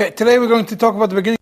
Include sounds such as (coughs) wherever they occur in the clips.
Okay, today we're going to talk about the beginning.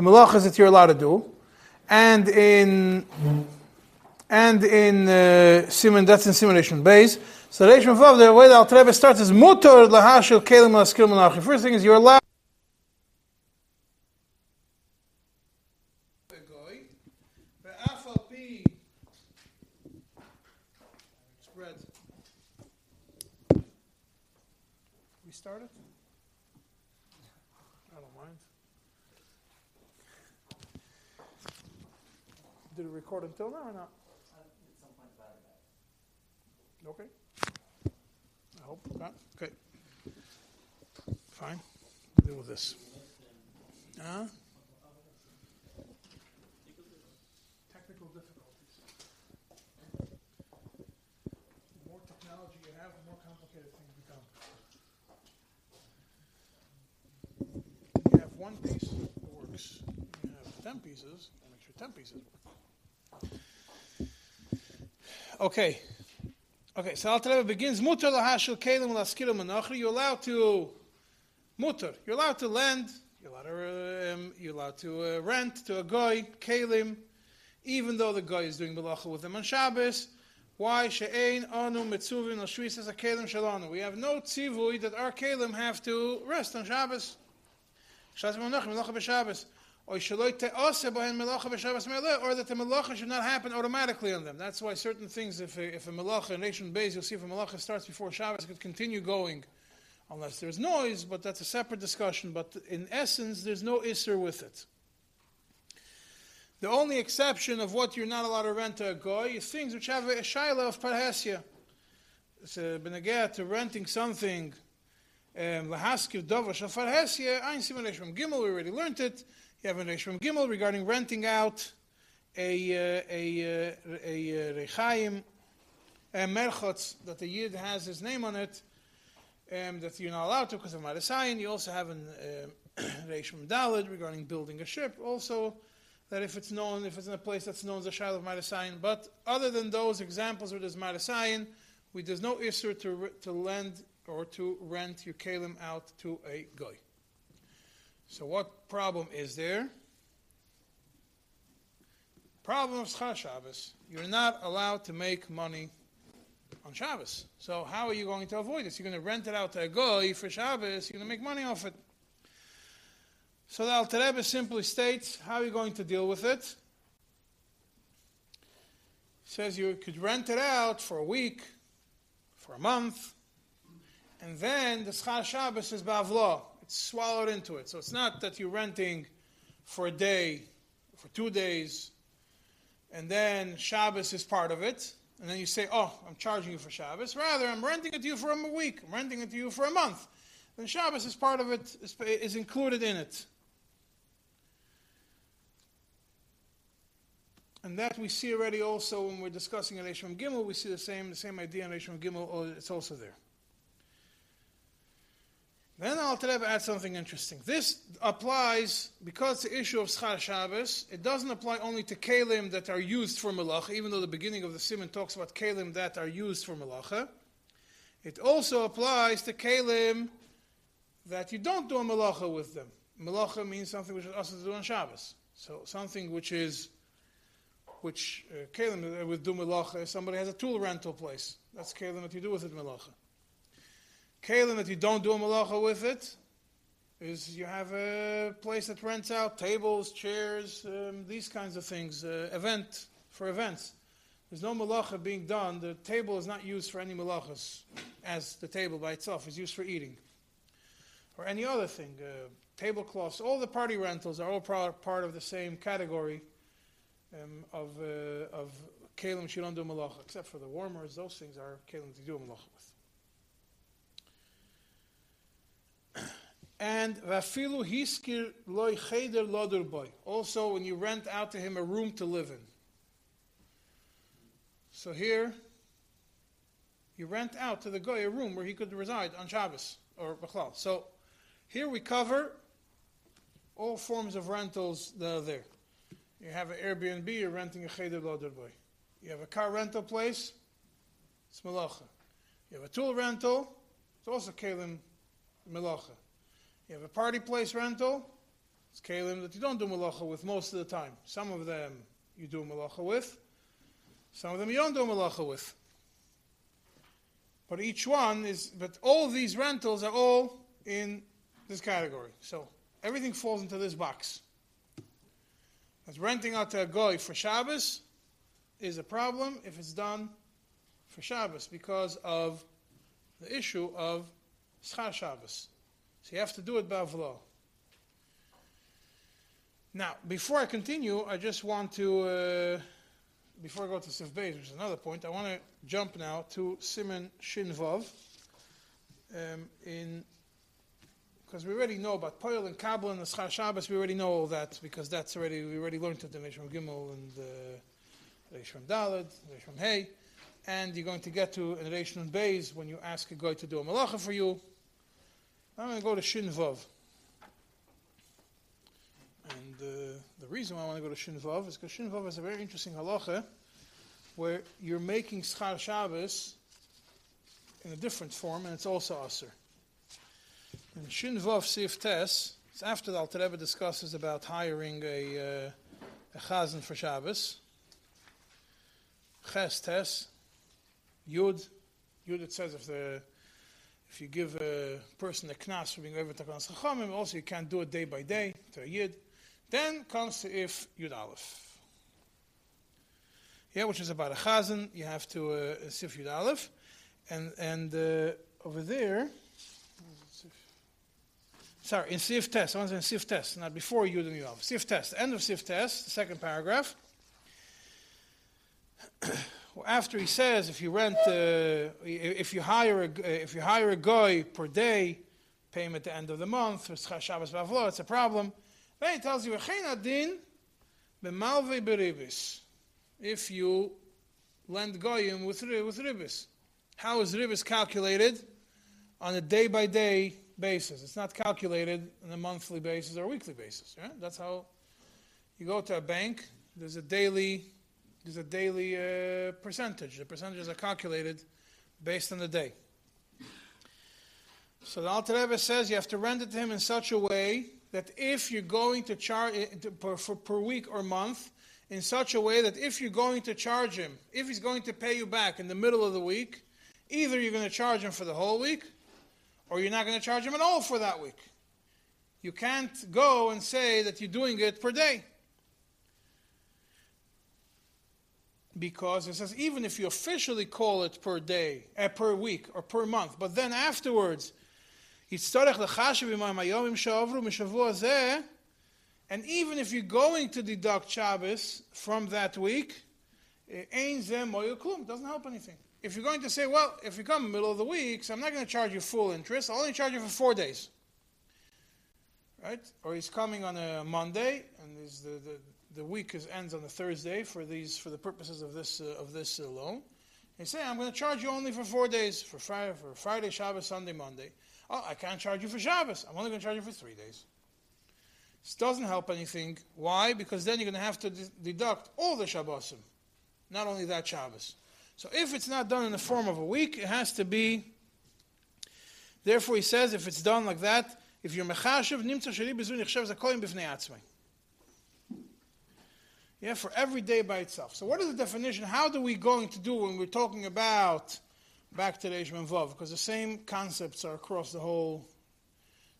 The malachas that you're allowed to do, and in and in uh, that's in simulation base. So Reish Vav, the way the Alter starts is mutar lahashil kelim laskil First thing is you're allowed. We started. Did it record until now or not? Okay. I hope not. Okay. Fine. We'll Deal with this. Huh? Technical difficulties. The more technology you have, the more complicated things become. You have one piece that works. You have ten pieces, make sure ten pieces work. Okay. Okay, so Alter begins, Mutter lahashil kelim laskirim manachri. You're allowed to, mutter, you're allowed to lend, you're allowed to, um, you're allowed to uh, rent to a guy, kelim, even though the guy is doing melacha with him on Shabbos. Why? She'ein anu says a kelim shalanu. We have no tzivui that our kelim have to rest on Shabbos. Shas Melacha, Melacha b'Shabbos. Or that the Melacha should not happen automatically on them. That's why certain things, if a, if a in Nation Beis, you'll see if a Melacha starts before Shabbos, it could continue going unless there's noise, but that's a separate discussion. But in essence, there's no Isser with it. The only exception of what you're not allowed to rent to a goy is things which have a shaila of parhesia. It's a benegah to renting something. Um, gimel. We already learned it. You have a Reshvam Gimel regarding renting out a a a a, a rechaim, a merchotz that the yid has his name on it. Um, that you're not allowed to because of Marasayan. You also have an (clears throat) uh, Reshvam Dalid regarding building a ship. Also, that if it's known, if it's in a place that's known as a Shiloh of Marasayan. But other than those examples where there's Marasayan, we, there's no issue to, to lend or to rent your kalim out to a guy. So what problem is there? Problem of Schar Shabbos. You're not allowed to make money on Shabbos. So how are you going to avoid this? You're going to rent it out to a guy for Shabbos. You're going to make money off it. So the Alter Rebbe simply states how are you're going to deal with it. Says you could rent it out for a week, for a month, and then the Schar Shabbos is Bavla. It's swallowed into it. So it's not that you're renting for a day, for two days, and then Shabbos is part of it, and then you say, oh, I'm charging you for Shabbos. Rather, I'm renting it to you for a week, I'm renting it to you for a month. Then Shabbos is part of it, is included in it. And that we see already also when we're discussing in Reshvam Gimel, we see the same, the same idea in Reshvam Gimel, oh, it's also there. Then Al Rebbe adds something interesting. This applies, because the issue of Schar Shabbos, it doesn't apply only to kalim that are used for malacha, even though the beginning of the simon talks about kalim that are used for malacha. It also applies to kalim that you don't do a malacha with them. Malacha means something which is also to do on Shabbos. So something which is which uh, kalim with do melacha, somebody has a tool rental place. That's kalim that you do with it melacha. Kalim that you don't do a melacha with it is you have a place that rents out tables, chairs, um, these kinds of things, uh, event for events. There's no malacha being done. The table is not used for any malachas, as the table by itself is used for eating, or any other thing. Uh, tablecloths, all the party rentals are all part of the same category um, of uh, of kalim she don't do malacha, except for the warmers. Those things are kalim to do malacha with. And vafilu hiskir loy cheder lodur boy. Also, when you rent out to him a room to live in. So here, you rent out to the guy a room where he could reside on Shabbos or Bechlal. So here we cover all forms of rentals that are there. You have an Airbnb, you're renting a cheder loader boy. You have a car rental place, it's melacha. You have a tool rental, it's also kalim melacha. You have a party place rental, it's kalim that you don't do melacha with most of the time. Some of them you do melacha with, some of them you don't do melacha with. But each one is, but all these rentals are all in this category. So everything falls into this box. As renting out to a goy for Shabbos is a problem if it's done for Shabbos because of the issue of Schar Shabbos. So you have to do it bavlo. Now, before I continue, I just want to, uh, before I go to Sif Beis, which is another point, I want to jump now to Simon Shinvov um, in because we already know about Poil and Kabul and the Schar Shabbos, we already know all that because that's already, we already learned it in Rishon Gimel and uh, Rishon Dalad, Rishon Hey, and you're going to get to in Rishon Beis when you ask a guy to do a malacha for you. I'm going to go to Shin Vav. And uh, the reason why I want to go to Shin Vav is because Shin Vav is a very interesting halacha where you're making Schar Shabbos in a different form and it's also Aser. In Shin Vav Sif Tes, it's after the Alter Rebbe discusses about hiring a, uh, a chazan for Shabbos. Ches Tes, Yud, Yud it says if the if you give a person a knas for being over Takanas Chachamim, also you can't do it day by day to a Yid. Then comes to if Yud Aleph. Yeah, which is about a chazan. You have to uh, sif Yud Aleph. And, and uh, over there, sorry, in Sif Tes, I want to say in Sif Tes, not before Yud and Yud Sif Tes, end of Sif Tes, the second paragraph. (clears throat) After he says, if you rent, uh, if you hire a, if you hire a guy per day, pay him at the end of the month. It's a problem. Then he tells you, if you lend goyim with, with ribis. How is ribis calculated? On a day by day basis. It's not calculated on a monthly basis or a weekly basis. Right? That's how you go to a bank. There's a daily, there's a daily uh, percentage. The percentages are calculated based on the day. So the Alter Rebbe says you have to rent it to him in such a way that if you're going to charge per, for, per week or month, in such a way that if you're going to charge him, if he's going to pay you back in the middle of the week, either you're going to charge him for the whole week, or you're not going to charge him at all for that week. You can't go and say that you're doing it per day. Because it says even if you officially call it per day, uh, per week, or per month, but then afterwards, and even if you're going to deduct Shabbos from that week, it doesn't help anything. If you're going to say, well, if you come in the middle of the week, so I'm not going to charge you full interest, I'll only charge you for four days. Right? Or he's coming on a Monday, and the, the, the week is, ends on the Thursday for these for the purposes of this uh, of this uh, loan. He say, I'm going to charge you only for four days, for Friday, for Friday, Shabbos, Sunday, Monday. Oh, I can't charge you for Shabbos. I'm only going to charge you for three days. This doesn't help anything. Why? Because then you're going to have to de- deduct all the Shabbosim, not only that Shabbos. So if it's not done in the form of a week, it has to be. Therefore, he says, if it's done like that, if you're mechashev, nimtza sheli bezun yichshev zakolim b'fnei atzmai. Yeah, for every day by itself. So what is the definition? How do we going to do when we're talking about back to the Eish Vav? Because the same concepts are across the whole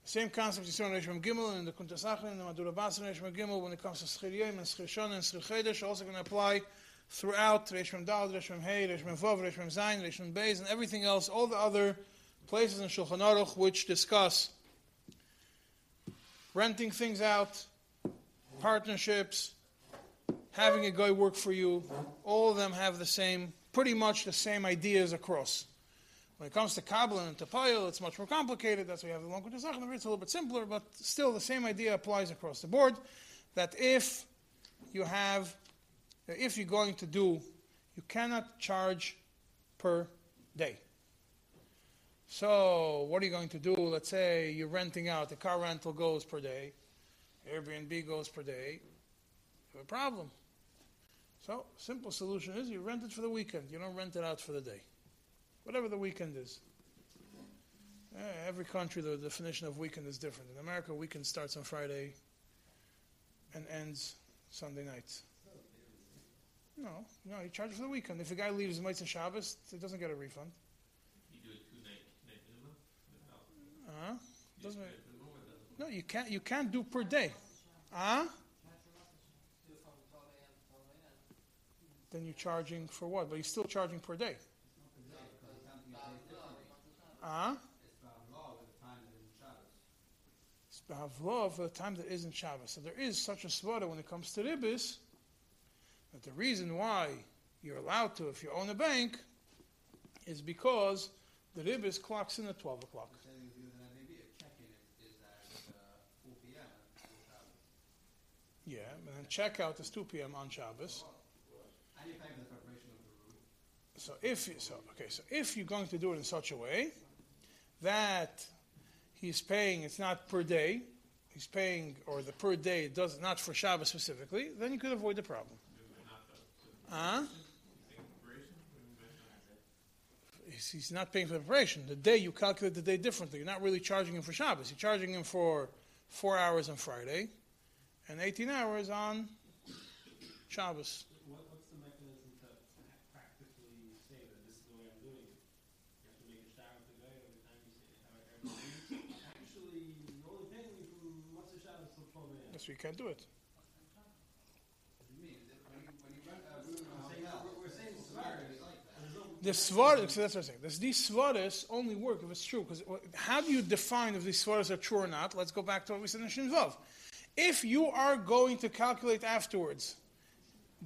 the same concepts you saw in Rishon Gimel and the Kuntasachin and the Madura Basra and Gimel when it comes to Schir and Schir Shon and Schir Chedesh also going to apply throughout Rishon Dal, Rishon Hey, Rishon Vav, Rishon Zayin, Rishon Beis, and everything else, all the other places in Shulchan Aruch which discuss renting things out, partnerships, having a guy work for you. All of them have the same, pretty much the same ideas across. When it comes to Kabbalah and Tapayil, it's much more complicated. That's why we have the long It's a little bit simpler, but still the same idea applies across the board. That if you have, if you're going to do, you cannot charge per day. So, what are you going to do? Let's say you're renting out, the car rental goes per day, Airbnb goes per day. You have a problem. So, simple solution is you rent it for the weekend. You don't rent it out for the day whatever the weekend is. Uh, every country, the definition of weekend is different. In America, weekend starts on Friday and ends Sunday night. No, no, you charge for the weekend. If a guy leaves Motzei Shabbos, he doesn't get a refund. You do it two night, night minimum? Uh huh. Doesn't. No, you can't. You can't do per day. Ah. Uh? Then you're charging for what? But you're still charging per day. Huh? It's Ba'avlov for the time that isn't Shabbos. So there is such a svara when it comes to ribis, that the reason why you're allowed to, if you own a bank, is because the ribis clocks in at 12 o'clock. Yeah, and then checkout is 2 p.m. on Shabbos. So if you, so okay, so if you're going to do it in such a way that he's paying, it's not per day, he's paying, or the per day does not for Shabbos specifically, then you could avoid the problem. Huh? He's not paying for the preparation. The day you calculate the day differently. You're not really charging him for Shabbos. You're charging him for four hours on Friday and 18 hours on Shabbos. You can't do it. The svaris, that's what I'm saying. These svaris only work if it's true. Because how do you define if these svaris are true or not? Let's go back to what we said in Shin Vav. If you are going to calculate afterwards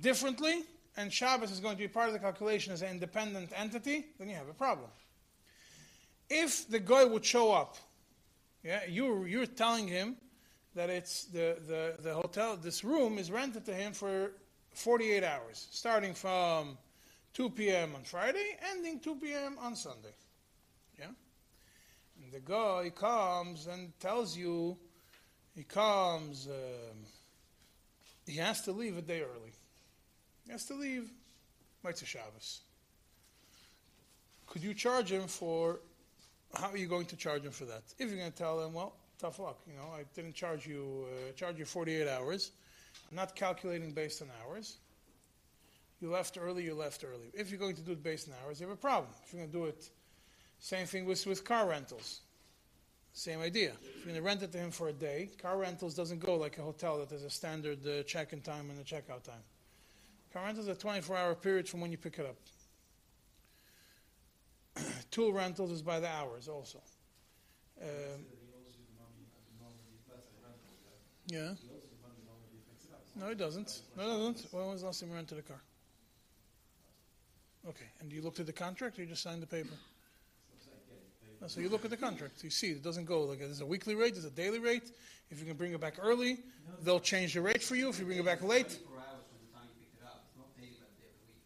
differently, and Shabbos is going to be part of the calculation as an independent entity, then you have a problem. If the guy would show up, yeah, you you're telling him that it's the, the, the hotel, this room is rented to him for 48 hours, starting from 2 p.m. on Friday, ending 2 p.m. on Sunday. Yeah? And the guy comes and tells you, he comes, um, he has to leave a day early. He has to leave Motzei Shabbos. Could you charge him for, how are you going to charge him for that? If you're going to tell him, well, tough luck, you know, I didn't charge you, uh, charge you 48 hours. I'm not calculating based on hours. You left early, you left early. If you're going to do it based on hours, you have a problem. If you're going to do it, same thing with, with car rentals. Same idea. If you're going to rent it to him for a day, car rentals doesn't go like a hotel that has a standard uh, check-in time and a checkout time. Car rentals are a 24-hour period from when you pick it up. (clears throat) Tool rentals is by the hours also. Um, yeah. No, it doesn't. No, it doesn't. When was the last time you rented a car? Okay. And you looked at the contract or you just signed the paper? So you look at the contract. You see, it doesn't go like there's a weekly rate, there's a daily rate. If you can bring it back early, they'll change the rate for you. If you bring it back late, 24 hours from the time you pick it up. It's not paid by the day of the week.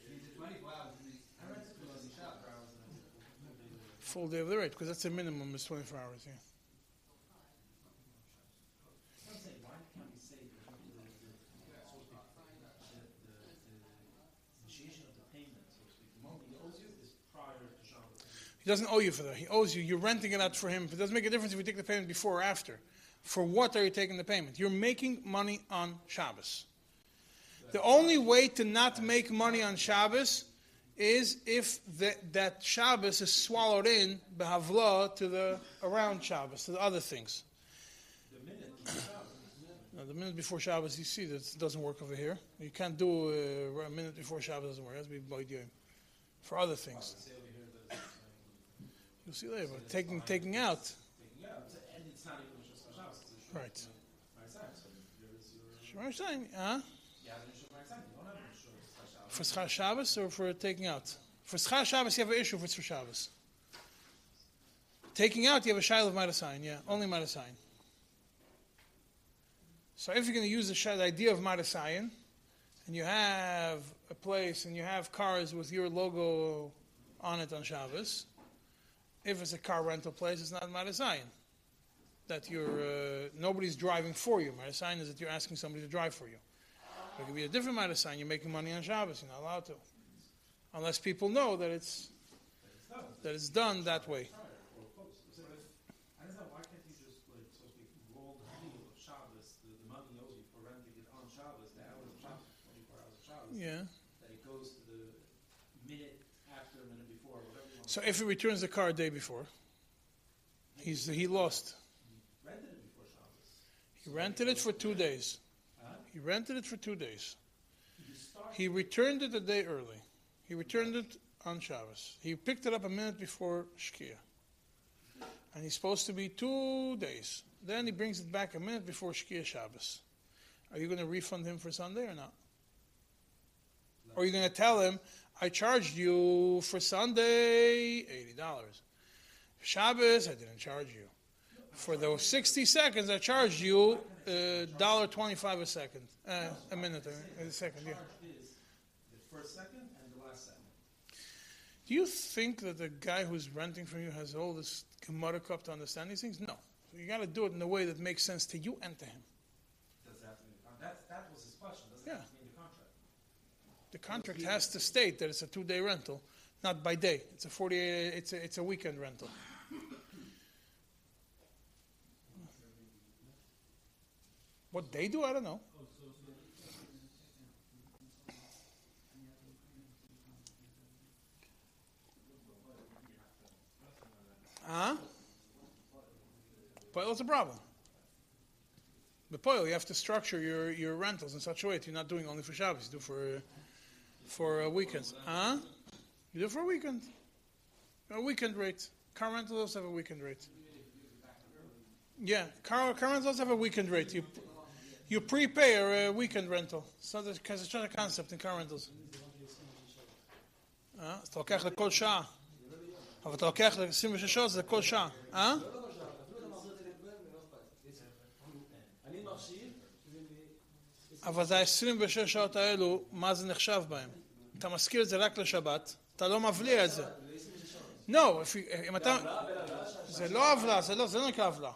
It means the 24 hours is I rent it to us in Shabbos. full day of the rate, because that's the minimum is 24 hours. Yeah. I'm saying, why can't we say that the, the, the, so to speak, the, the, the initiation of the payment, so to speak, the money he owes you is prior to Shabbos. He doesn't owe you for that. He owes you. You're renting it out for him. It doesn't make a difference if you take the payment before or after. For what are you taking the payment? You're making money on Shabbos. The only way to not make money on Shabbos is if the, that Shabbos is swallowed in behavla to the around Shabbos, to the other things. The minute Now, the minute before Shabbos, you see that doesn't work over here. You can't do uh, a minute before Shabbos doesn't work. It has to be for other things. say over here that it's, um, You'll see later. But taking taking out, Shabbos. Right. So Shemar Shayim, huh? Shabbos. For Schar Shabbos or for taking out? For Schar Shabbos, you have an issue if it's for Shabbos. Taking out, you have a Shiloh of Matasayin, yeah, only Matasayin. So if you're going to use the, the idea of Matasayin, and you have a place and you have cars with your logo on it on Shabbos, if it's a car rental place, it's not Matasayin. That you're, uh, nobody's driving for you. Matasayin is that you're asking somebody to drive for you. It could be a different Matasayin, you're making money on Shabbos, you're not allowed to. Unless people know that it's, that it's done that way. Yeah. that it goes to the minute after, minute before, whatever you want. So if he returns the car a day before, he's he lost. He rented it for two days. He rented it for two days. He returned it a day early. He returned it on Shabbos. He picked it up a minute before Shkia. And he's supposed to be two days. Then he brings it back a minute before Shkia Shabbos. Are you going to refund him for Sunday or not? Or are you going to tell him, I charged you for Sunday $80. Shabbos, I didn't charge you. For those 60 seconds, I charged you uh, $1.25 a second. Uh, a minute, a second, yeah. the first second and the last second. Do you think that the guy who's renting from you has all this Gemara kop to understand these things? No. You got to do it in a way that makes sense to you and to him. Does that have to be, in the con- that, that was his question, does it Yeah. have to be in the contract? The contract has to state that it's a two-day rental, not by day. It's a 48. It's a, it's a weekend rental. What they do, I don't know. Huh? But what's the problem? But Poil, you have to structure your, your rentals in such a way that you're not doing only for Shabbos, you do for for uh, weekends. Huh? You do for a weekend. A weekend rate. Car rentals also have a weekend rate. Yeah, car, car rentals have a weekend rate. You you prepay a weekend rental. So there's it's such a concept in car rentals. אה? אז אתה לוקח לכל שעה. אבל אתה לוקח ל-26 שעות, זה לכל שעה. אה? אבל זה ה-26 שעות האלו, מה זה נחשב בהם? אתה מזכיר את זה רק לשבת, אתה לא מבליע את זה. לא, אם אתה... זה לא עוולה, זה לא, זה לא נקרא עוולה.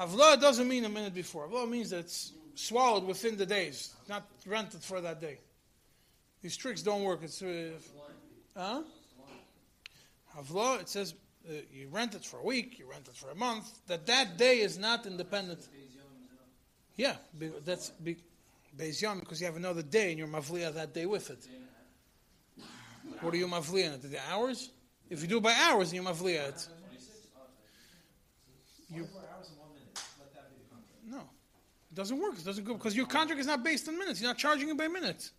Havla doesn't mean a minute before. Havla means that it's swallowed within the days, not rented for that day. These tricks don't work. It's uh, huh? Havla, it says uh, you rent it for a week, you rent it for a month. That that day is not independent. Yeah, that's be, Beis Yom because you have another day and you're mavliya that day with it. What are you mavliya? The hours? If you do it by hours, then you're mavliya it. You, no, it doesn't work. It doesn't go because your contract is not based on minutes. You're not charging it by minutes.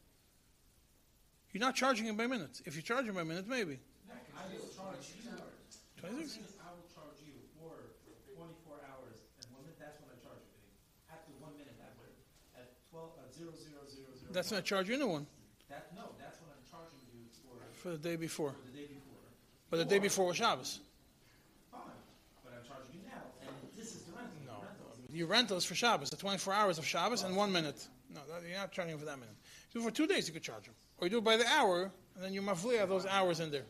You're not charging it by minutes. If you charge it by minutes, maybe. I will charge you, the only 26. thing is I will charge you for twenty-four hours and one minute, that's when I charge you. At the one minute, at what, at twelve, at zero, zero, zero, zero. That's not charge you one That, no, that's what I'm charging you for, for the day before. for the day before. But the day before was Shabbos. Fine, but I'm charging you now, and this is the rental, No, your rental is for Shabbos. The 24 hours of Shabbos and one minute. No, that- you're not charging for that minute. So for two days you could charge them, or you do it by the hour, and then you mavliya those hours in there.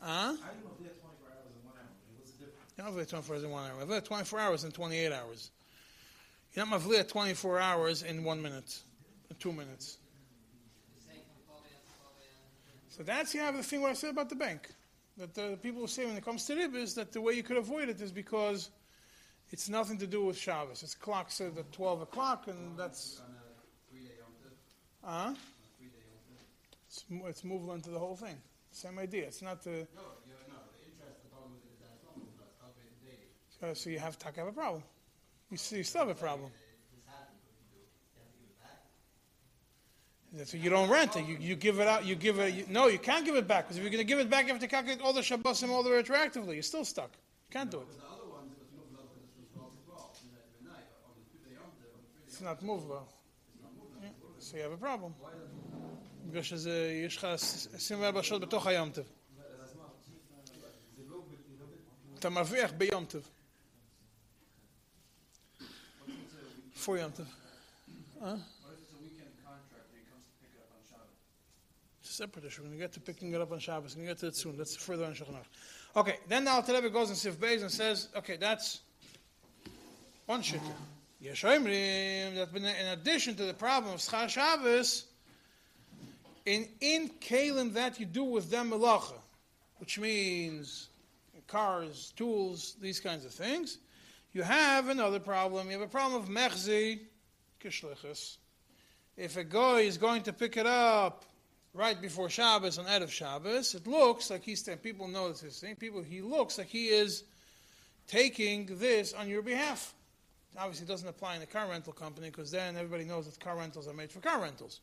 Huh? I if they had twenty-four hours and one hour, what's the difference? You're not mavliya 24 hours in one hour. Mavliya 24 hours in 28 hours. You're not mavliya 24 hours in one minute, in two minutes. So that's you have the thing what I said about the bank. That the people who say when it comes to rib is that the way you could avoid it is because it's nothing to do with Shabbos. It's clock said at 12 o'clock, and that's On three-day Yom Tov, uh, on a three-day Yom Tov. it's, it's moved into the whole thing. Same idea. It's not the No, you no, the interest, the problem with it is that it's not moved, it's calculated daily. uh, so you have to have a problem. You, see, you still have a problem. This happened, what do you do? You have to give it back? That's what you don't rent it. You, you give it out. You give it. You, no, you can't give it back because if you're going to give it back, you have to calculate all the Shabbosim all the way retroactively. You're still stuck. You can't do it. Because the other ones, it was moved up to the twelve to twelve, in the, in the night, but on the two-day Yom Tov, on the three-day It's not movable. Yeah. So you have a problem. בגלל שזה, יש לך 24 שעות בתוך היום טוב. אתה מרוויח ביום טוב. For יום טוב. What separate issue. We're going to get to picking it up on Shabbos. We're going to get to it soon. That's further on Shulchan. Okay, then the Alter Rebbe goes in Sif Beis and says, okay, that's one shitr. Yesh that in in addition to the problem of Schar Shabbos, in, in Kalim that you do with them melacha, which means cars, tools, these kinds of things, you have another problem. You have a problem of mechzi, kishlichus. If a guy is going to pick it up right before Shabbos on Erev Shabbos, it looks like he's people notice this thing. People, he looks like he is taking this on your behalf. Obviously, it doesn't apply in a car rental company because then everybody knows that car rentals are made for car rentals,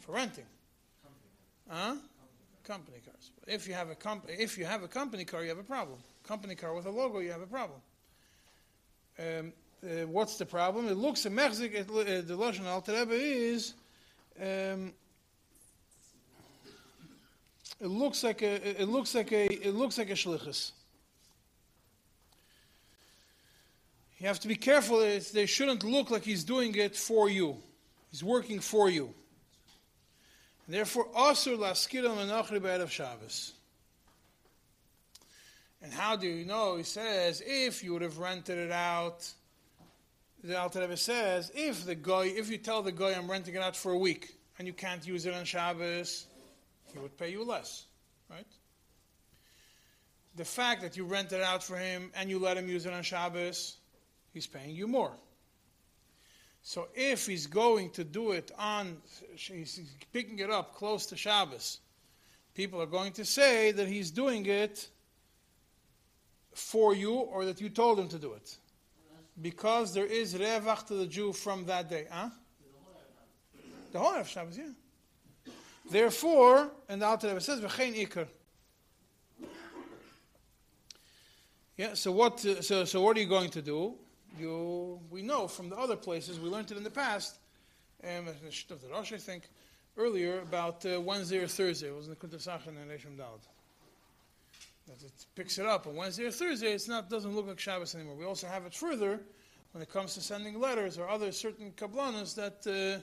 for renting. Huh? Company cars. But if you have a comp- if you have a company car, you have a problem. Company car with a logo, you have a problem. Um, uh, what's the problem? It looks a lo- uh, The lashon Alter Rebbe is. Um, it looks like a. It looks like a. It looks like a shlichus. You have to be careful. They shouldn't look like he's doing it for you. He's working for you. And therefore, asur laskira menachri b'erev Shabbos. And how do you know? He says, if you would have rented it out, the Alter Rebbe says, if the guy, if you tell the guy I'm renting it out for a week and you can't use it on Shabbos, he would pay you less, right? The fact that you rent it out for him and you let him use it on Shabbos, he's paying you more. So if he's going to do it on, he's picking it up close to Shabbos, people are going to say that he's doing it for you or that you told him to do it. because there is revach to the Jew from that day. Huh? The whole Erev Shabbos, yeah. Therefore, and the Alter Rebbe says, v'chein ikar. Yeah. So what? uh, So so what are you going to do? You we know from the other places we learned it in the past, in the Shit of the Rosh, I think, earlier about uh, Wednesday or Thursday. It was in the Kuntasach and Reshim Dalad. That it picks it up on Wednesday or Thursday. It's not doesn't look like Shabbos anymore. We also have it further when it comes to sending letters or other certain kablanas that uh,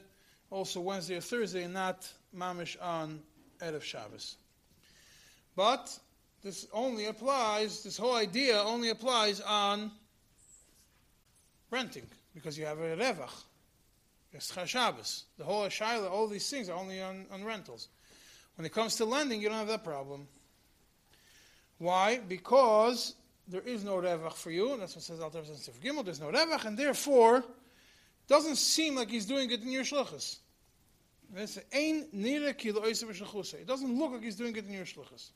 also Wednesday or Thursday and not mamish on Erev Shabbos. But this only applies, this whole idea only applies on renting, because you have a revach. It's Shabbos. The whole Shaila, all these things are only on, on rentals. When it comes to lending, you don't have that problem. Why? Because there is no revach for you, that's what says Alter Gimel, there's no revach, and therefore, doesn't seem like he's doing it in your shluchas. It doesn't look like he's doing it in your shluchas.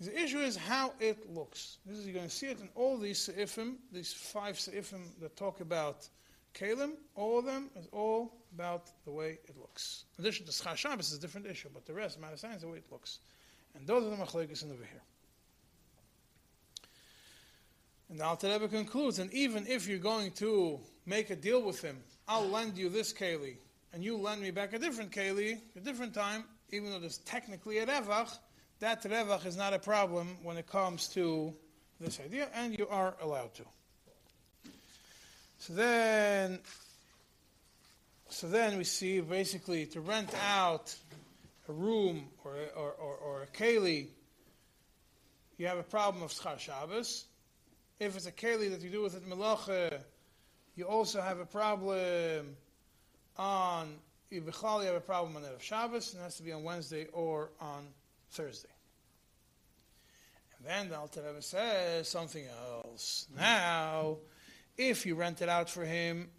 The issue is how it looks. This is you're going to see it in all these seifim, these five seifim that talk about kalim. All of them is all about the way it looks. In addition to Schar Shabbos is a different issue, but the rest, matter is the way it looks. And those are the machlekes in over here. And the Alter Rebbe concludes, and even if you're going to make a deal with him, I'll lend you this keli, and you lend me back a different keli, a different time, even though there's technically a revach, that revach is not a problem when it comes to this idea, and you are allowed to. So then, so then we see basically to rent out a room or or, or, or a keli, you have a problem of schar Shabbos. If it's a keli that you do with it melacha, you also have a problem on if you have a problem on Erev Shabbos, and it has to be on Wednesday or on Thursday. And then the Alter Rebbe says something else. Now, if you rent it out for him,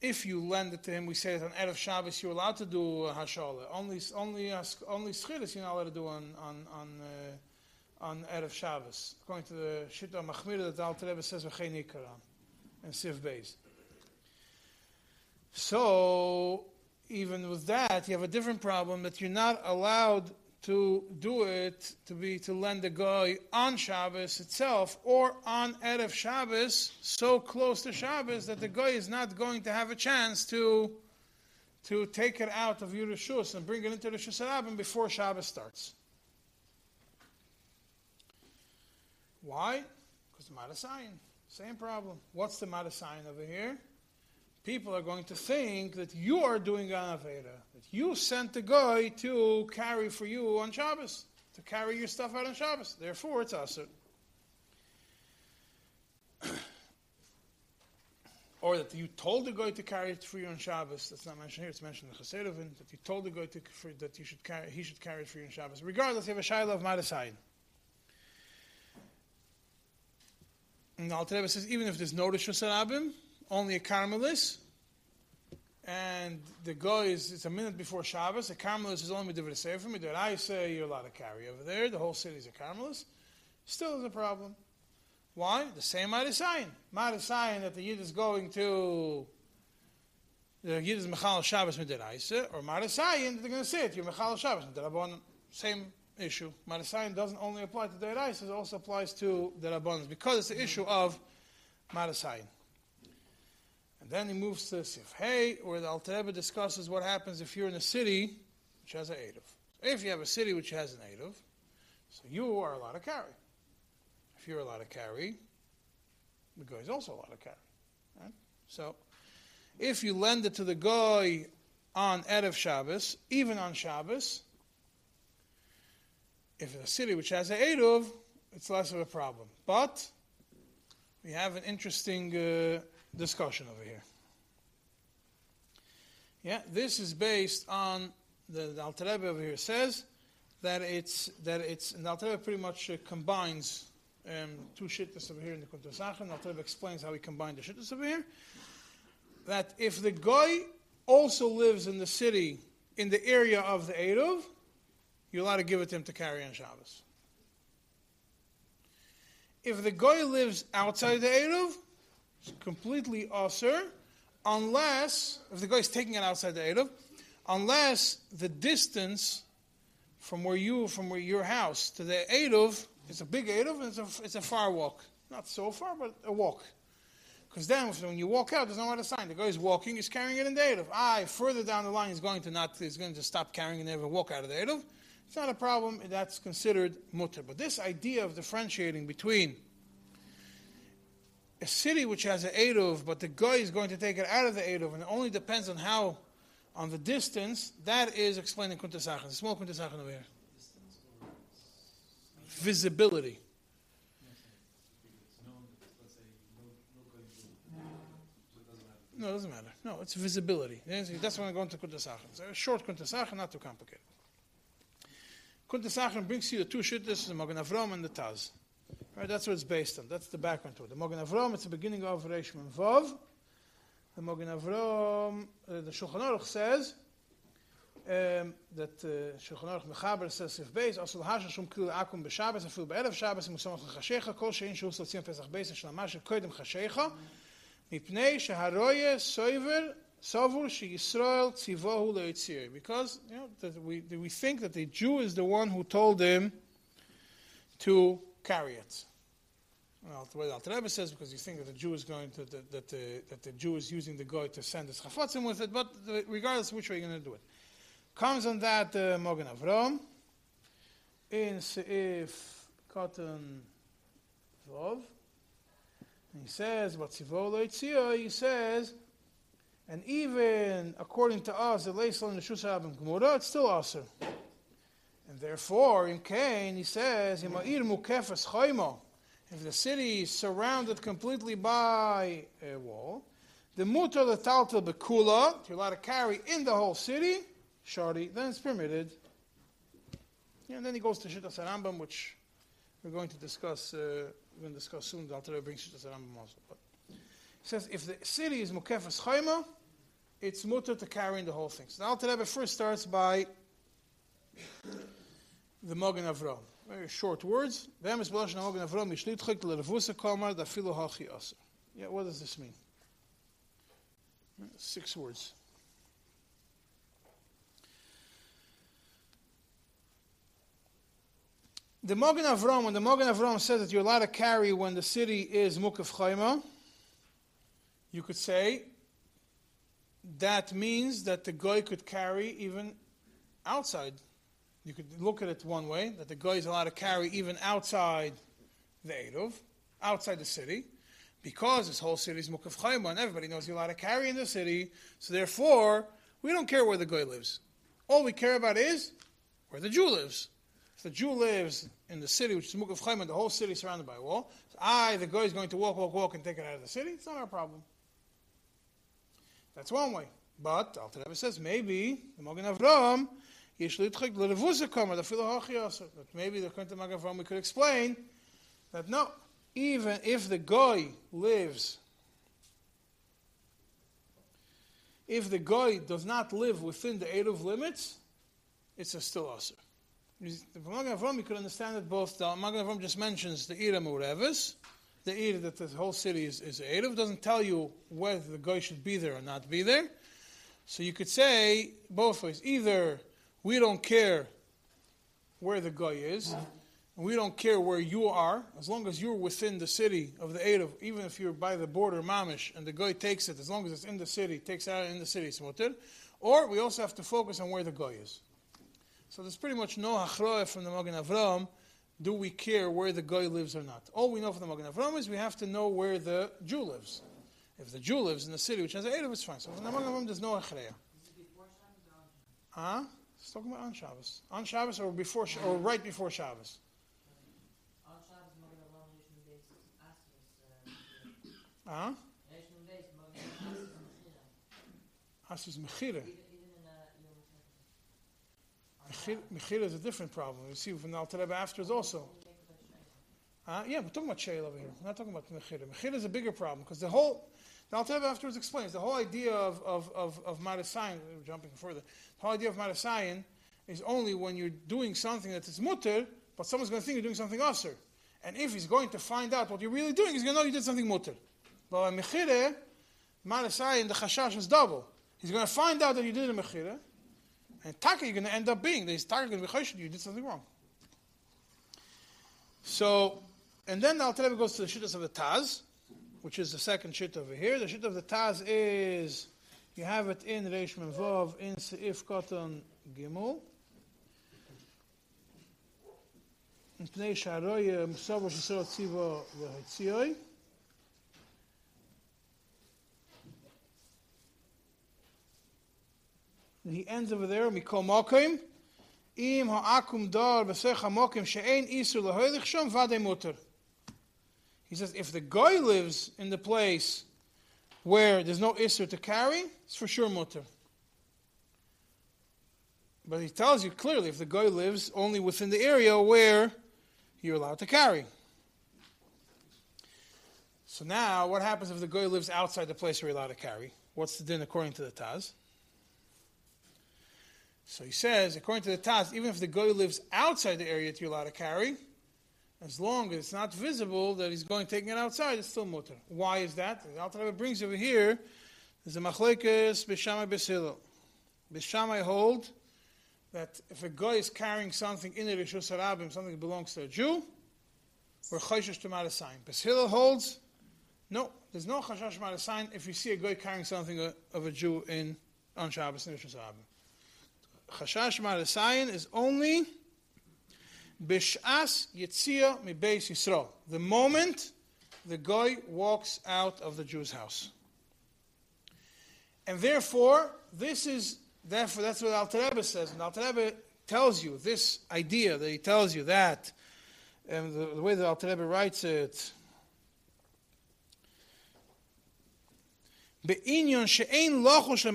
if you lend it to him, we say that on Erev Shabbos you're allowed to do hashala. Only, only, uh, only schiris you're not allowed to do on on on, uh, on Erev Shabbos, according to the Shita Machmir that the Alter Rebbe says v'chein ikaran and Sif Beis. So even with that, you have a different problem that you're not allowed to do it to be to lend a guy on Shabbos itself or on Erev Shabbos, so close to Shabbos that the guy is not going to have a chance to to take it out of Yerushus and bring it into the Shusarabim before Shabbos starts. Why? Because the Marasayan. Same problem. What's the Marasayan over here? People are going to think that you are doing an Aveda, that you sent the guy to carry for you on Shabbos, to carry your stuff out on Shabbos. Therefore, it's Asr. (coughs) or that you told the guy to carry it for you on Shabbos. That's not mentioned here. It's mentioned in the Chassidovin that you told the guy to, for, that you should carry, he should carry it for you on Shabbos. Regardless, you have a Shiloh of Madasayin. And the Alter Rebbe says, even if there's no Rosh Hashanah, only a Carmelis, and the guy is it's a minute before Shabbos. A Carmelis is only Midivir Sefer. Midivir I say you're allowed to carry over there. The whole city is a Carmelis. Still is a problem. Why? The same Madasayan. Madasayan that the Yid is going to the Yid is Mechal Shabbos Midiraisa, or Madasayan that they're going to say it, you're Mechal Shabbos Midirabon. Same issue. Madasayan doesn't only apply to Deraisa, it also applies to the Rabbanas because it's the issue of Madasayan. And then he moves to Sif Hey, where the Alter Rebbe discusses what happens if you're in a city which has an Eruv. If you have a city which has an Eruv, so you are allowed to carry. If you're allowed to carry, the guy is also allowed to carry. Right? So, if you lend it to the guy on Erev Shabbos, even on Shabbos, if it's a city which has an Eruv, it's less of a problem. But we have an interesting uh, discussion over here. Yeah, this is based on the, the Alter Rebbe over here says that it's that it's and the Alter Rebbe pretty much uh, combines um, two shittas over here in the Kuntosach, and Alter Rebbe explains how he combined the shittas over here. That if the guy also lives in the city in the area of the Eruv, you're allowed to give it to him to carry on Shabbos. If the guy lives outside the Eruv, It's completely usher, unless, if the guy is taking it outside the Eruv, unless the distance from where you, from where your house to the Eruv, it's a big and it's a, it's a far walk. Not so far, but a walk. Because then, when you walk out, there's no other sign. The guy is walking, he's carrying it in the Eruv. Ah, further down the line, he's going to not, he's going to stop carrying it and walk out of the Eruv. It's not a problem. That's considered mutter. But this idea of differentiating between a city which has an Eruv, but the guy is going to take it out of the Eruv, and it only depends on how, on the distance, that is explaining in Kuntasachan. Small Kuntasachan over here. Visibility. no, it doesn't matter. No, it's visibility. That's that's when I go into Kuntasachan. It's a short Kuntasachan, not too complicated. Kuntasachan brings you the two shittas, the Magen Avram and the Taz. Right, that's what it's based on. That's the background to it. The Magen Avram, it's the beginning of Reish Vav. The Magen Avram, uh, the Shulchan Aruch says um, that uh, Shulchan Aruch Mechaber says if beis asul hasha shum kil akum b'Shabbos afil be'erev Shabbos im usam chashecha kol shein shu sotzim pesach beis shlama shel koydem chashecha mipnei sheharoye soiver savur sheyisrael tzivohu leitzir because you know that we that we think that the Jew is the one who told him to carry it. Well, the way the Alter Rebbe says, because you think that the Jew is going to that, that, the, that the Jew is using the guy to send his chafatzim with it, but the, regardless of which way you're going to do it, comes on that uh, Mogen Avram in Seif Koton Vov. He says, "What Tzivolo Yitzia," he says, and even according to us, the Leisel and the Shusarab and Gemara, it's still Aser. And therefore, in Cain, he says. If the city is surrounded completely by a wall, the mutar the taltal bekula, you're allowed to carry in the whole city, shari, then it's permitted. Yeah, and then he goes to Shittas Rambam, which we're going to discuss. Uh, we're going to discuss soon. The Alter brings Shittas Rambam also. But he says if the city is mukefes chayma, it's mutar to carry in the whole thing. So the Alter first starts by the Mogen Avram. Very short words. Yeah, what does this mean? Six words. The Mogen Avram, when the Mogen Avram says that you're allowed to carry when the city is Mukaf Chayma, you could say that means that the guy could carry even outside you could look at it one way, that the guy is allowed to carry even outside the Eruv, outside the city, because this whole city is Mukaf and everybody knows you're allowed to carry in the city, so therefore, we don't care where the guy lives. All we care about is where the Jew lives. If the Jew lives in the city, which is Mukaf the whole city surrounded by a wall, so I, the guy, is going to walk, walk, walk, and take it out of the city, it's not our problem. That's one way. But, Alter Rebbe says, maybe, the Mogen Avram, that maybe the Kunta Magavram we could explain that no, even if the guy lives, if the guy does not live within the Eruv limits, it's a still Aser. The Magen Avram, you could understand that both. The Magen Avram just mentions the Ira Murevis, the Ira that the whole city is, is Eruv, doesn't tell you whether the guy should be there or not be there. So you could say both ways. Either we don't care where the guy is, and we don't care where you are, as long as you're within the city of the Eruv, even if you're by the border Mamish, and the guy takes it, as long as it's in the city, takes it out in the city, mutter. Or we also have to focus on where the guy is. So there's pretty much no hachroah from the Magen Avram. Do we care where the guy lives or not? All we know from the Magen Avram is we have to know where the Jew lives. If the Jew lives in the city which has an Eruv, it's fine. So from the Magen Avram, there's no hachreya. Huh? It's talking about on Shabbos. On Shabbos or before, or right before Shabbos. On Shabbos mogen we wel niet met deze asjes. Huh? Deze met deze mogen we asjes Asus. Mechira. Even even in een jonge Mechira is a different problem. We see from the Alter Rebbe afterwards also. Uh, yeah, we're talking about Sheil over here. We're not talking about Mechira. Mechira is a bigger problem because the whole, the Alter Rebbe afterwards explains the whole idea of, of, of, of Marasayan, jumping further, the whole idea of Marasayan is only when you're doing something that is mutter, but someone's going to think you're doing something usher. And if he's going to find out what you're really doing, he's going to know you did something mutter. But by mechire, Malasai and the chashash is double. He's going to find out that you did a mechire, and taka you're going to end up being he's taka going to be choshed you did something wrong. So, and then the Alter Rebbe goes to the shittas of the Taz, which is the second shit over here. The shit of the Taz is you have it in Reish Memvav in Seif Katan Gimel. מפני שהרוי מסובו שישראל ציבו והציוי. And he ends over there, מכל מוקים, אם העכו"ם דור בסך המוקים שאין איסור להוליך שם, ודאי מותר. he says, if the guy lives in the place where there's no isser to carry, it's for sure mutter. But he tells you clearly if the guy lives only within the area where you're allowed to carry. So now, what happens if the guy lives outside the place where you're allowed to carry? What's the din according to the Taz? So he says, according to the Taz, even if the guy lives outside the area that you're allowed to carry, as long as it's not visible that he's going taking it outside, it's still mutter. Why is that? The Alter brings over here, there's a machlekes b'shamai b'silo. B'shamai hold that if a guy is carrying something in the Rishus Harabim, something that belongs to a Jew, we're chayshish to Marasayin. B'silo holds, no, there's no chashash Marasayin if you see a guy carrying something of a Jew in on Shabbos in Rishus Harabim. Chashash Marasayin is only Bishas Yitzia mi Yisrael. The moment the guy walks out of the Jew's house. And therefore, this is, therefore, that's what Alter Rebbe says. And Alter Rebbe tells you this idea that he tells you that, and the, the way that Alter Rebbe writes it, בעניין שאין לוחו של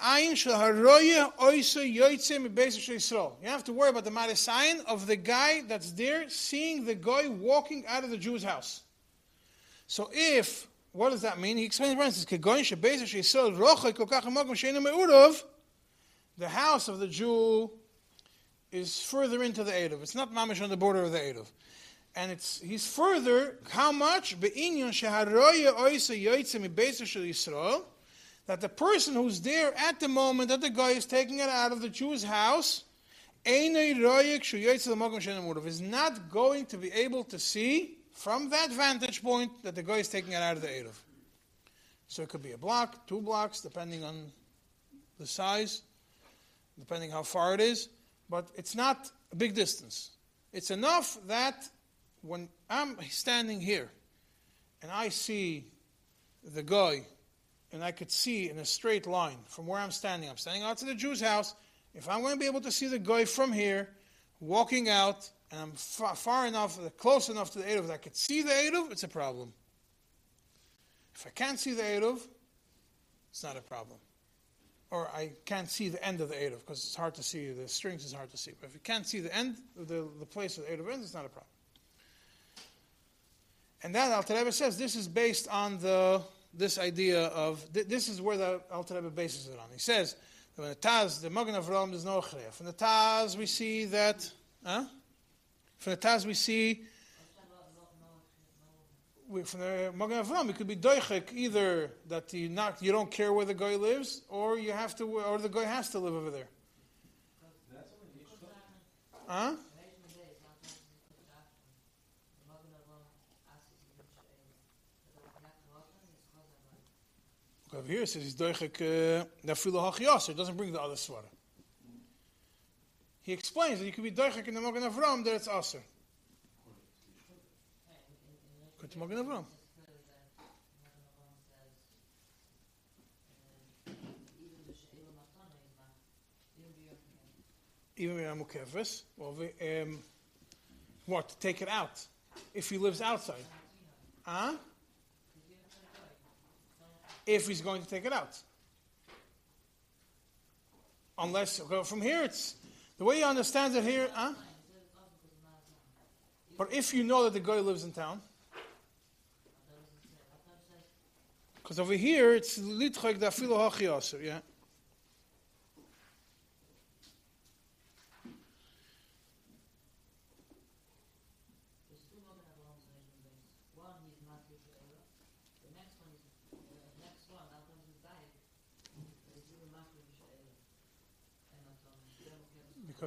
עין של הרויה אויסו יויצא מבייסו של ישראל. You have to worry about the מריס עין of the guy that's there seeing the guy walking out of the Jew's house. So if, what does that mean? He explains for instance, כגוין שבייסו של ישראל רוחק כל כך עמוק משאינו מעורב, the house of the Jew is further into the Eruv. It's not mamish on the border of the Eruv. And it's he's further how much that the person who's there at the moment that the guy is taking it out of the Jew's house is not going to be able to see from that vantage point that the guy is taking it out of the Eruv. So it could be a block, two blocks, depending on the size, depending how far it is, but it's not a big distance. It's enough that when I'm standing here and I see the guy and I could see in a straight line from where I'm standing, I'm standing out to the Jew's house. If I'm going to be able to see the guy from here walking out and I'm far, far enough, close enough to the Eruv that I could see the Eruv, it's a problem. If I can't see the Eruv, it's not a problem. Or I can't see the end of the Eruv because it's hard to see, the strings is hard to see. But if you can't see the end, the, the place where the Eruv ends, it's not a problem. And that Alter Rebbe says this is based on the this idea of th- this is where the Alter Rebbe bases it on. He says that when the Taz, the Magen Avram, there's no Chreya. From the Taz, we see that. Huh? From the Taz, we see. We, from the Magen Avram, it could be doichek either that you not you don't care where the guy lives, or you have to, or the guy has to live over there. Huh? Over here it says he's doichek nafilu hachiyas. It doesn't bring the other swara. He explains that you could be doichek in the Magen Avram that it's aser. Go to Magen Avram. Even when mukefes, well, um, what? Take it out. If he lives outside. Huh? If he's going to take it out. Unless well, from here it's the way he understands it here, huh? But if you know that the guy lives in town, because over here it's litchak dafilo hachiyaser, yeah.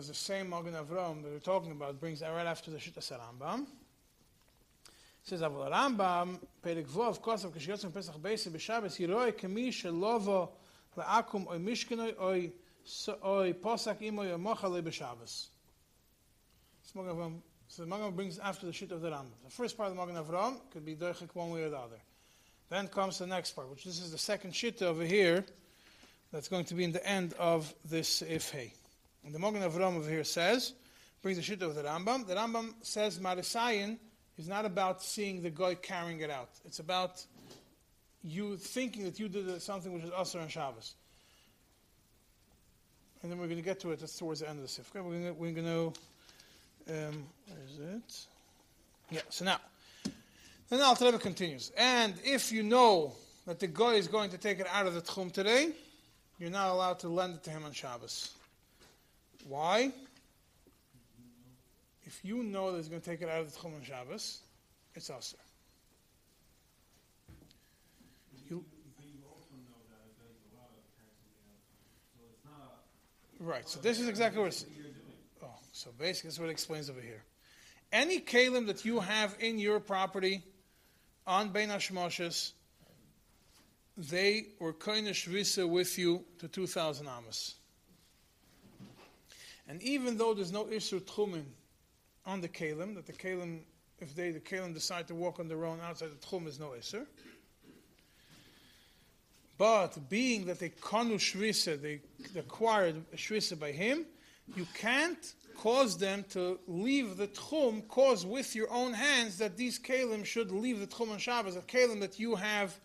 because the same Magen Avram that we're talking about brings right after the Shittas Rambam. It says, אבל הרמב"ם, פרק ו', כוסף, כשיוצא מפסח בייסי בשבס, יראה כמי שלובו לעכו"ם אוי משכנוי אוי ס- אוי פוסק עמו אוי מוחלי בשבס. So Magen Avram- So the Magen Avram brings after the shit of the Rambam. The first part of the Magen Avram could be doichik one way or the other. Then comes the next part, which this is the second shit over here, that's going to be in the end of this ifhei. And the Magen Avram over here says, brings the shit of the Rambam. The Rambam says Marisayan is not about seeing the guy carrying it out. It's about you thinking that you did something which is Asr and Shabbos. And then we're going to get to it that's towards the end of the Sif. We're going to, um, where is it? Yeah, so now, then the Alter Rebbe continues. And if you know that the guy is going to take it out of the Tchum today, you're not allowed to lend it to him on Shabbos. Why? If you know that he's going to take it out of the Tchum on Shabbos, it's Asr. You-. Right, so this is exactly what. Oh, so basically, this is what it explains over here. Any kalim that you have in your property on Bein Hashmoshes, they were kind of shvisa with you to 2,000 amas. And even though there's no isur tchumen on the kalim, that the kalim, if they the kalim decide to walk on their own outside the tchum, is no isur. But being that they kanu shvisa, they acquired shvisa by him, you can't cause them to leave the tchum, cause with your own hands that these kalim should leave the tchum on Shabbos, a kalim that you have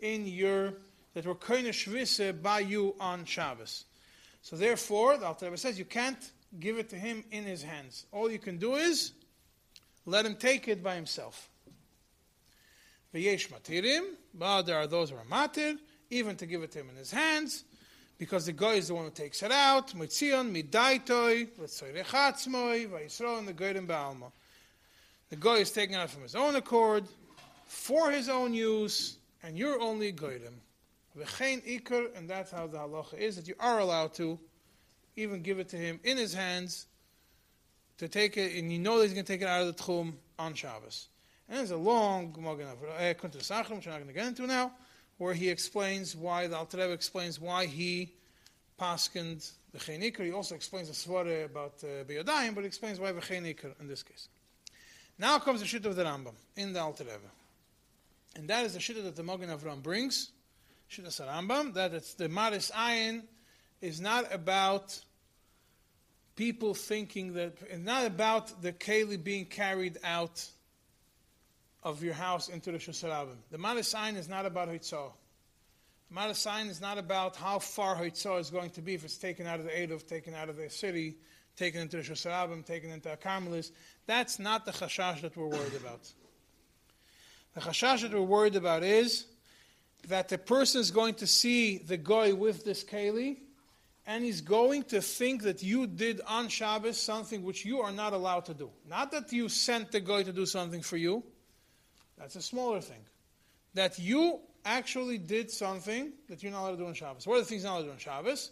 in your, that were of shvisa by you on Shabbos. So therefore, the Alter Rebbe says you can't give it to him in his hands. All you can do is let him take it by himself. V'yesh matirim, but there are those who are matir, even to give it to him in his hands, because the guy is the one who takes it out. Mitzion, midaitoi, v'tzoyrechatzmoi, v'yisro, and the goyim ba'alma. The guy is taking it out from his own accord, for his own use, and you're only goyim. V'chein ikar, and that's how the halacha is, that you are allowed to even give it to him in his hands, to take it, and you know that he's going to take it out of the tchum on Shabbos. And there's a long Magen Avram, uh, Sachrim, which I'm not going to get into now, where he explains why, the Alter Rebbe explains why he paskened the Chenikar. He also explains the Svara about uh, Biyadayim, but he explains why the Chenikar in this case. Now comes the Shit of the Rambam in the Alter Rebbe. And that is the Shit that the Magen Avram brings, Shit of Rambam, that it's the Maris Ayin is not about people thinking that, it's not about the Keli being carried out of your house into the Shusarabim. The Maris Ayin is not about Hitzah. The Maris Ayin is not about how far Hitzah is going to be if it's taken out of the Eruv, taken out of the city, taken into the Shusarabim, taken into a Carmelis. That's not the Chashash that we're worried about. The Chashash that we're worried about is that the person is going to see the guy with this Keli, and he's going to think that you did on Shabbos something which you are not allowed to do. Not that you sent the guy to do something for you. That's a smaller thing. That you actually did something that you're not allowed to do on Shabbos. What are the things you're not allowed to do on Shabbos?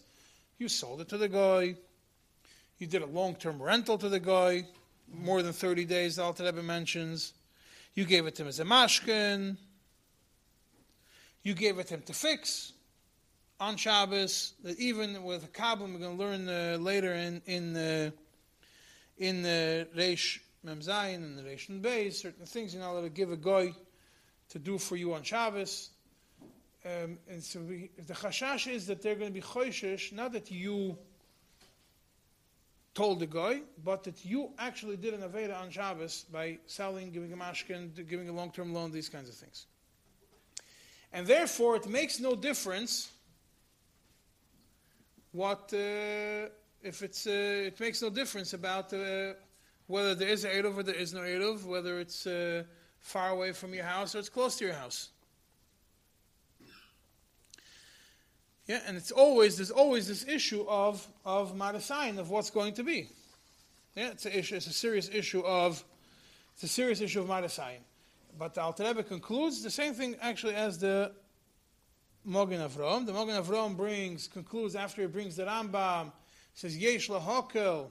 You sold it to the guy. You did a long-term rental to the guy, more than 30 days, the Alter Rebbe mentions. You gave it to him as a mashkin. You gave it him to fix on Shabbos. That even with a kabbalah, we're going to learn uh, later in in uh, in the Reish Mem Zayin and the Reish Nun Beis, certain things you're not allowed to give a guy to do for you on Shabbos. Um, and so we, the chashash is that they're going to be choishish, not that you told the guy, but that you actually did an Aveda on Shabbos by selling, giving a mashkin, giving a long-term loan, these kinds of things. And therefore, it makes no difference what uh, if it's. Uh, it makes no difference about uh, whether there is a Eruv or there is no Eruv, whether it's uh, far away from your house or it's close to your house. Yeah, and it's always there's always this issue of of marasayin of what's going to be. Yeah, it's a issue. It's a serious issue of it's a serious issue of marasayin. But the Alter Rebbe concludes the same thing actually as the Mogen Avram. The Mogen Avram brings concludes after he brings the Rambam says yesh lahakel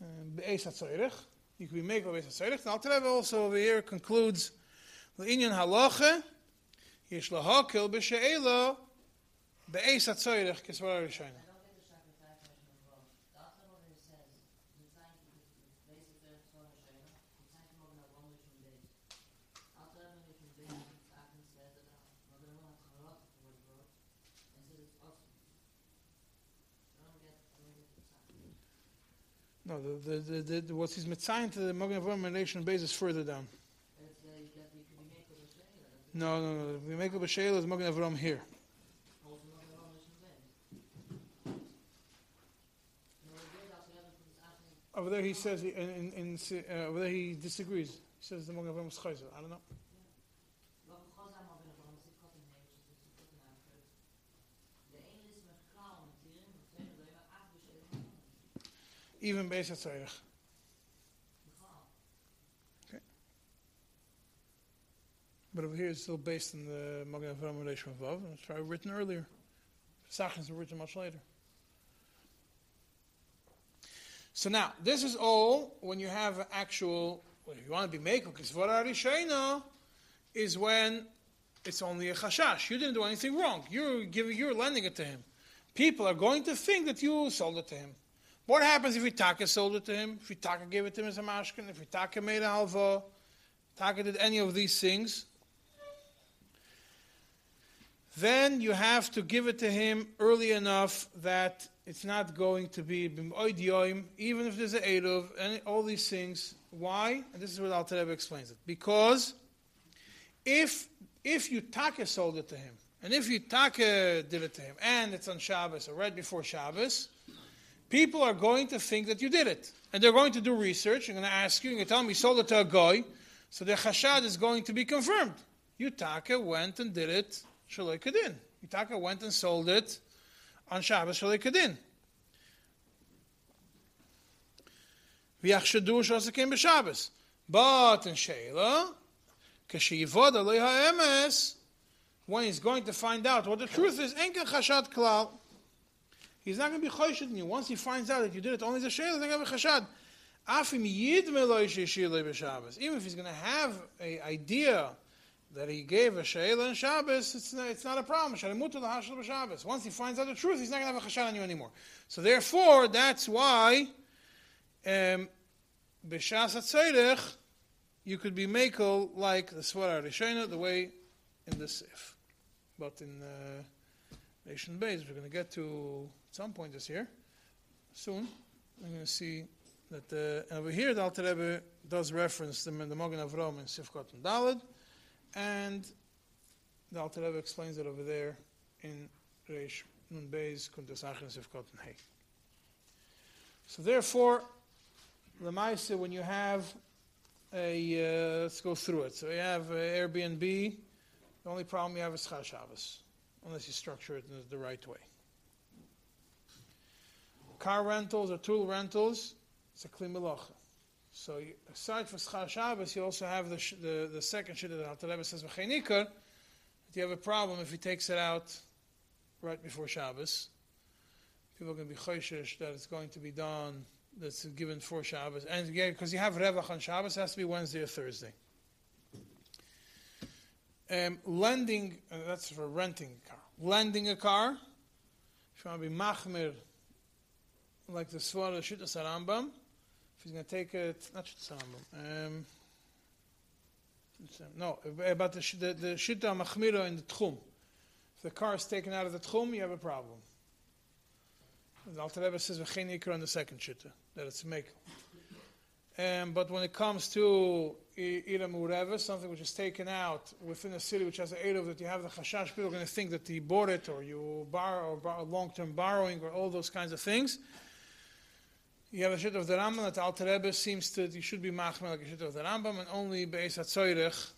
um, be'es hatzoyrech. You can be makel be'es hatzoyrech. And Alter Rebbe also over here concludes the inyan halacha yesh lahakel b'she'ela be'es hatzoyrech kisvar rishayna. don't get the shot with that question as well. The Alter Rebbe here says, the time to the basic there, Torah Shayla, the time to Mogen Avram Rishon Beis. Alter Rebbe Rishon Beis, it's often said that Mogen Avram has Charot for what he wrote, and says it's awesome. I don't get, I don't get the psak. No, the, the, the, the, what's his mitzayin to the Magen Avram relation base is further down. Shayla, No, no, no. We make up a b'sheil is Magen Avram here. is Over there he says, in, in, in, uh, over there he disagrees. He says the Magen Avram is chayzer. I don't know. Even base hatzoyrech. But over here it's still based on the Magen relation of Vav, it's probably written earlier. Sachins were written much later. So now, this is all when you have actual, well, if you want to be Mekel, because Vara Rishayna is when it's only a chashash. You didn't do anything wrong. You're giving, you're lending it to him. People are going to think that you sold it to him. What happens if Itaka sold it to him? If Itaka gave it to him as a mashkin? If Itaka made a halva? Taka did any of these things? Then you have to give it to him early enough that it's not going to be b'moidyoim, even if there's an eruv, and all these things. Why? And this is what Al Rebbe explains it. Because if if you taka sold it to him, and if you taka did it to him, and it's on Shabbos or right before Shabbos, people are going to think that you did it, and they're going to do research. They're going to ask you, and you tell them you sold it to a guy, so the chashad is going to be confirmed. You taka went and did it shaloi kedin. You taka went and sold it on Shabbos shasakim b'Shabbos. But in Sheila, when he's going to find out what the truth is, enken chashad klal. He's not going to be choshid in you. Once he finds out that you did it only as a Sheila, he's going to chashad. Meloi sheshilei b'Shabbos. Even if he's going to have an idea that he gave a Sheila on Shabbos, it's not, it's not a problem. Once he finds out the truth, he's not going to have a chashad on you anymore. So therefore, that's why um, b'shas you could be makel like the Svara Rishona, the way in the Sif. But in uh, Nation Base, we're going to get to at some point this year, soon, we're going to see that uh, over here the Alter Rebbe does reference the, the Mogen Avram in Sifkot and Dalad, and the Alter Rebbe explains it over there in Reish Nun Beis Kuntas Achim Sifkot and Hey. So therefore, the Lemaise, when you have a, uh, let's go through it. So you have uh, Airbnb, the only problem you have is Chal Shabbos, unless you structure it in the right way. Car rentals or tool rentals, it's a Kli Melacha. So aside from Schar Shabbos, you also have the, the, the second shit that the Rebbe says, that you have a problem if he takes it out right before Shabbos. People are going to be choishish that it's going to be done, that's given for Shabbos. And again, because you have Revach on Shabbos, it has to be Wednesday or Thursday. Um, lending, uh, that's for renting a car. Lending a car, if you want to be machmir, like the Svara Shittas Rambam, if he's going to take it, not Shittas Rambam, um, no, about the, the, the Machmira in the Tchum. If the car is taken out of the Tchum, you have a problem. The Alter Rebbe says v'chein ikra on the second shitta that it's make. Um, but when it comes to i- ira mureva, something which is taken out within a city which has an eruv that you have the chashash, people are going to think that you bought it or you borrow or long-term borrowing or all those kinds of things. You have a shit of the Rambam that Alter Rebbe seems to you should be machmer like a shit of the Rambam, and only beis hatzoyrech,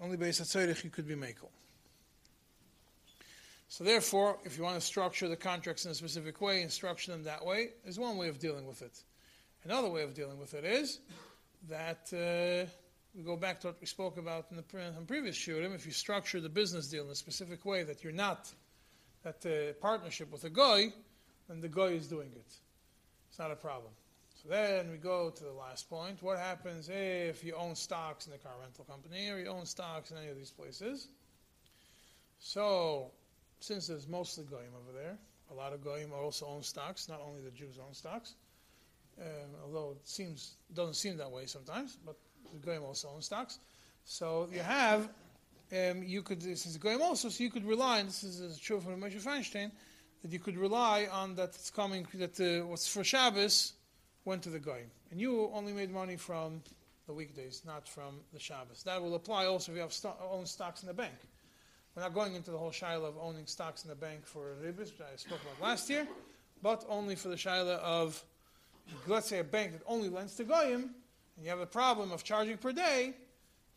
only beis hatzoyrech you could be makel. So therefore, if you want to structure the contracts in a specific way and structure them that way, is one way of dealing with it. Another way of dealing with it is that uh, we go back to what we spoke about in the previous shurim. If you structure the business deal in a specific way that you're not that uh, partnership with a guy, then the guy is doing it. It's not a problem. So then we go to the last point. What happens if you own stocks in the car rental company or you own stocks in any of these places? So, since there's mostly goyim over there, a lot of goyim also own stocks. Not only the Jews own stocks, um, although it seems doesn't seem that way sometimes, but the goyim also own stocks. So you have, um, you could this is goyim also, so you could rely. And this is, true from Moshe Feinstein that you could rely on that it's coming that uh, what's for Shabbos went to the goyim, and you only made money from the weekdays, not from the Shabbos. That will apply also if you have sto- own stocks in the bank. We're not going into the whole shaila of owning stocks in the bank for ribis, which I spoke about last year, but only for the shaila of, let's say, a bank that only lends to goyim, and you have a problem of charging per day.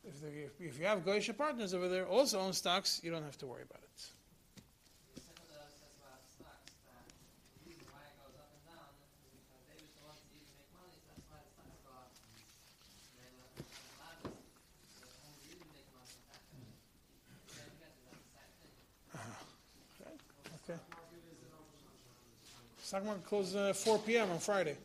If, the, if, if you have goyish partners over there also own stocks, you don't have to worry about it. Uh-huh. The second that says about stocks, that the reason why it goes up and down is because they was the ones that used to make money, so that's why the stocks go up. And they were the loudest, the only reason they come up with that. Then again, that's the same thing. Okay. Stock market closes at 4 p.m. on Friday.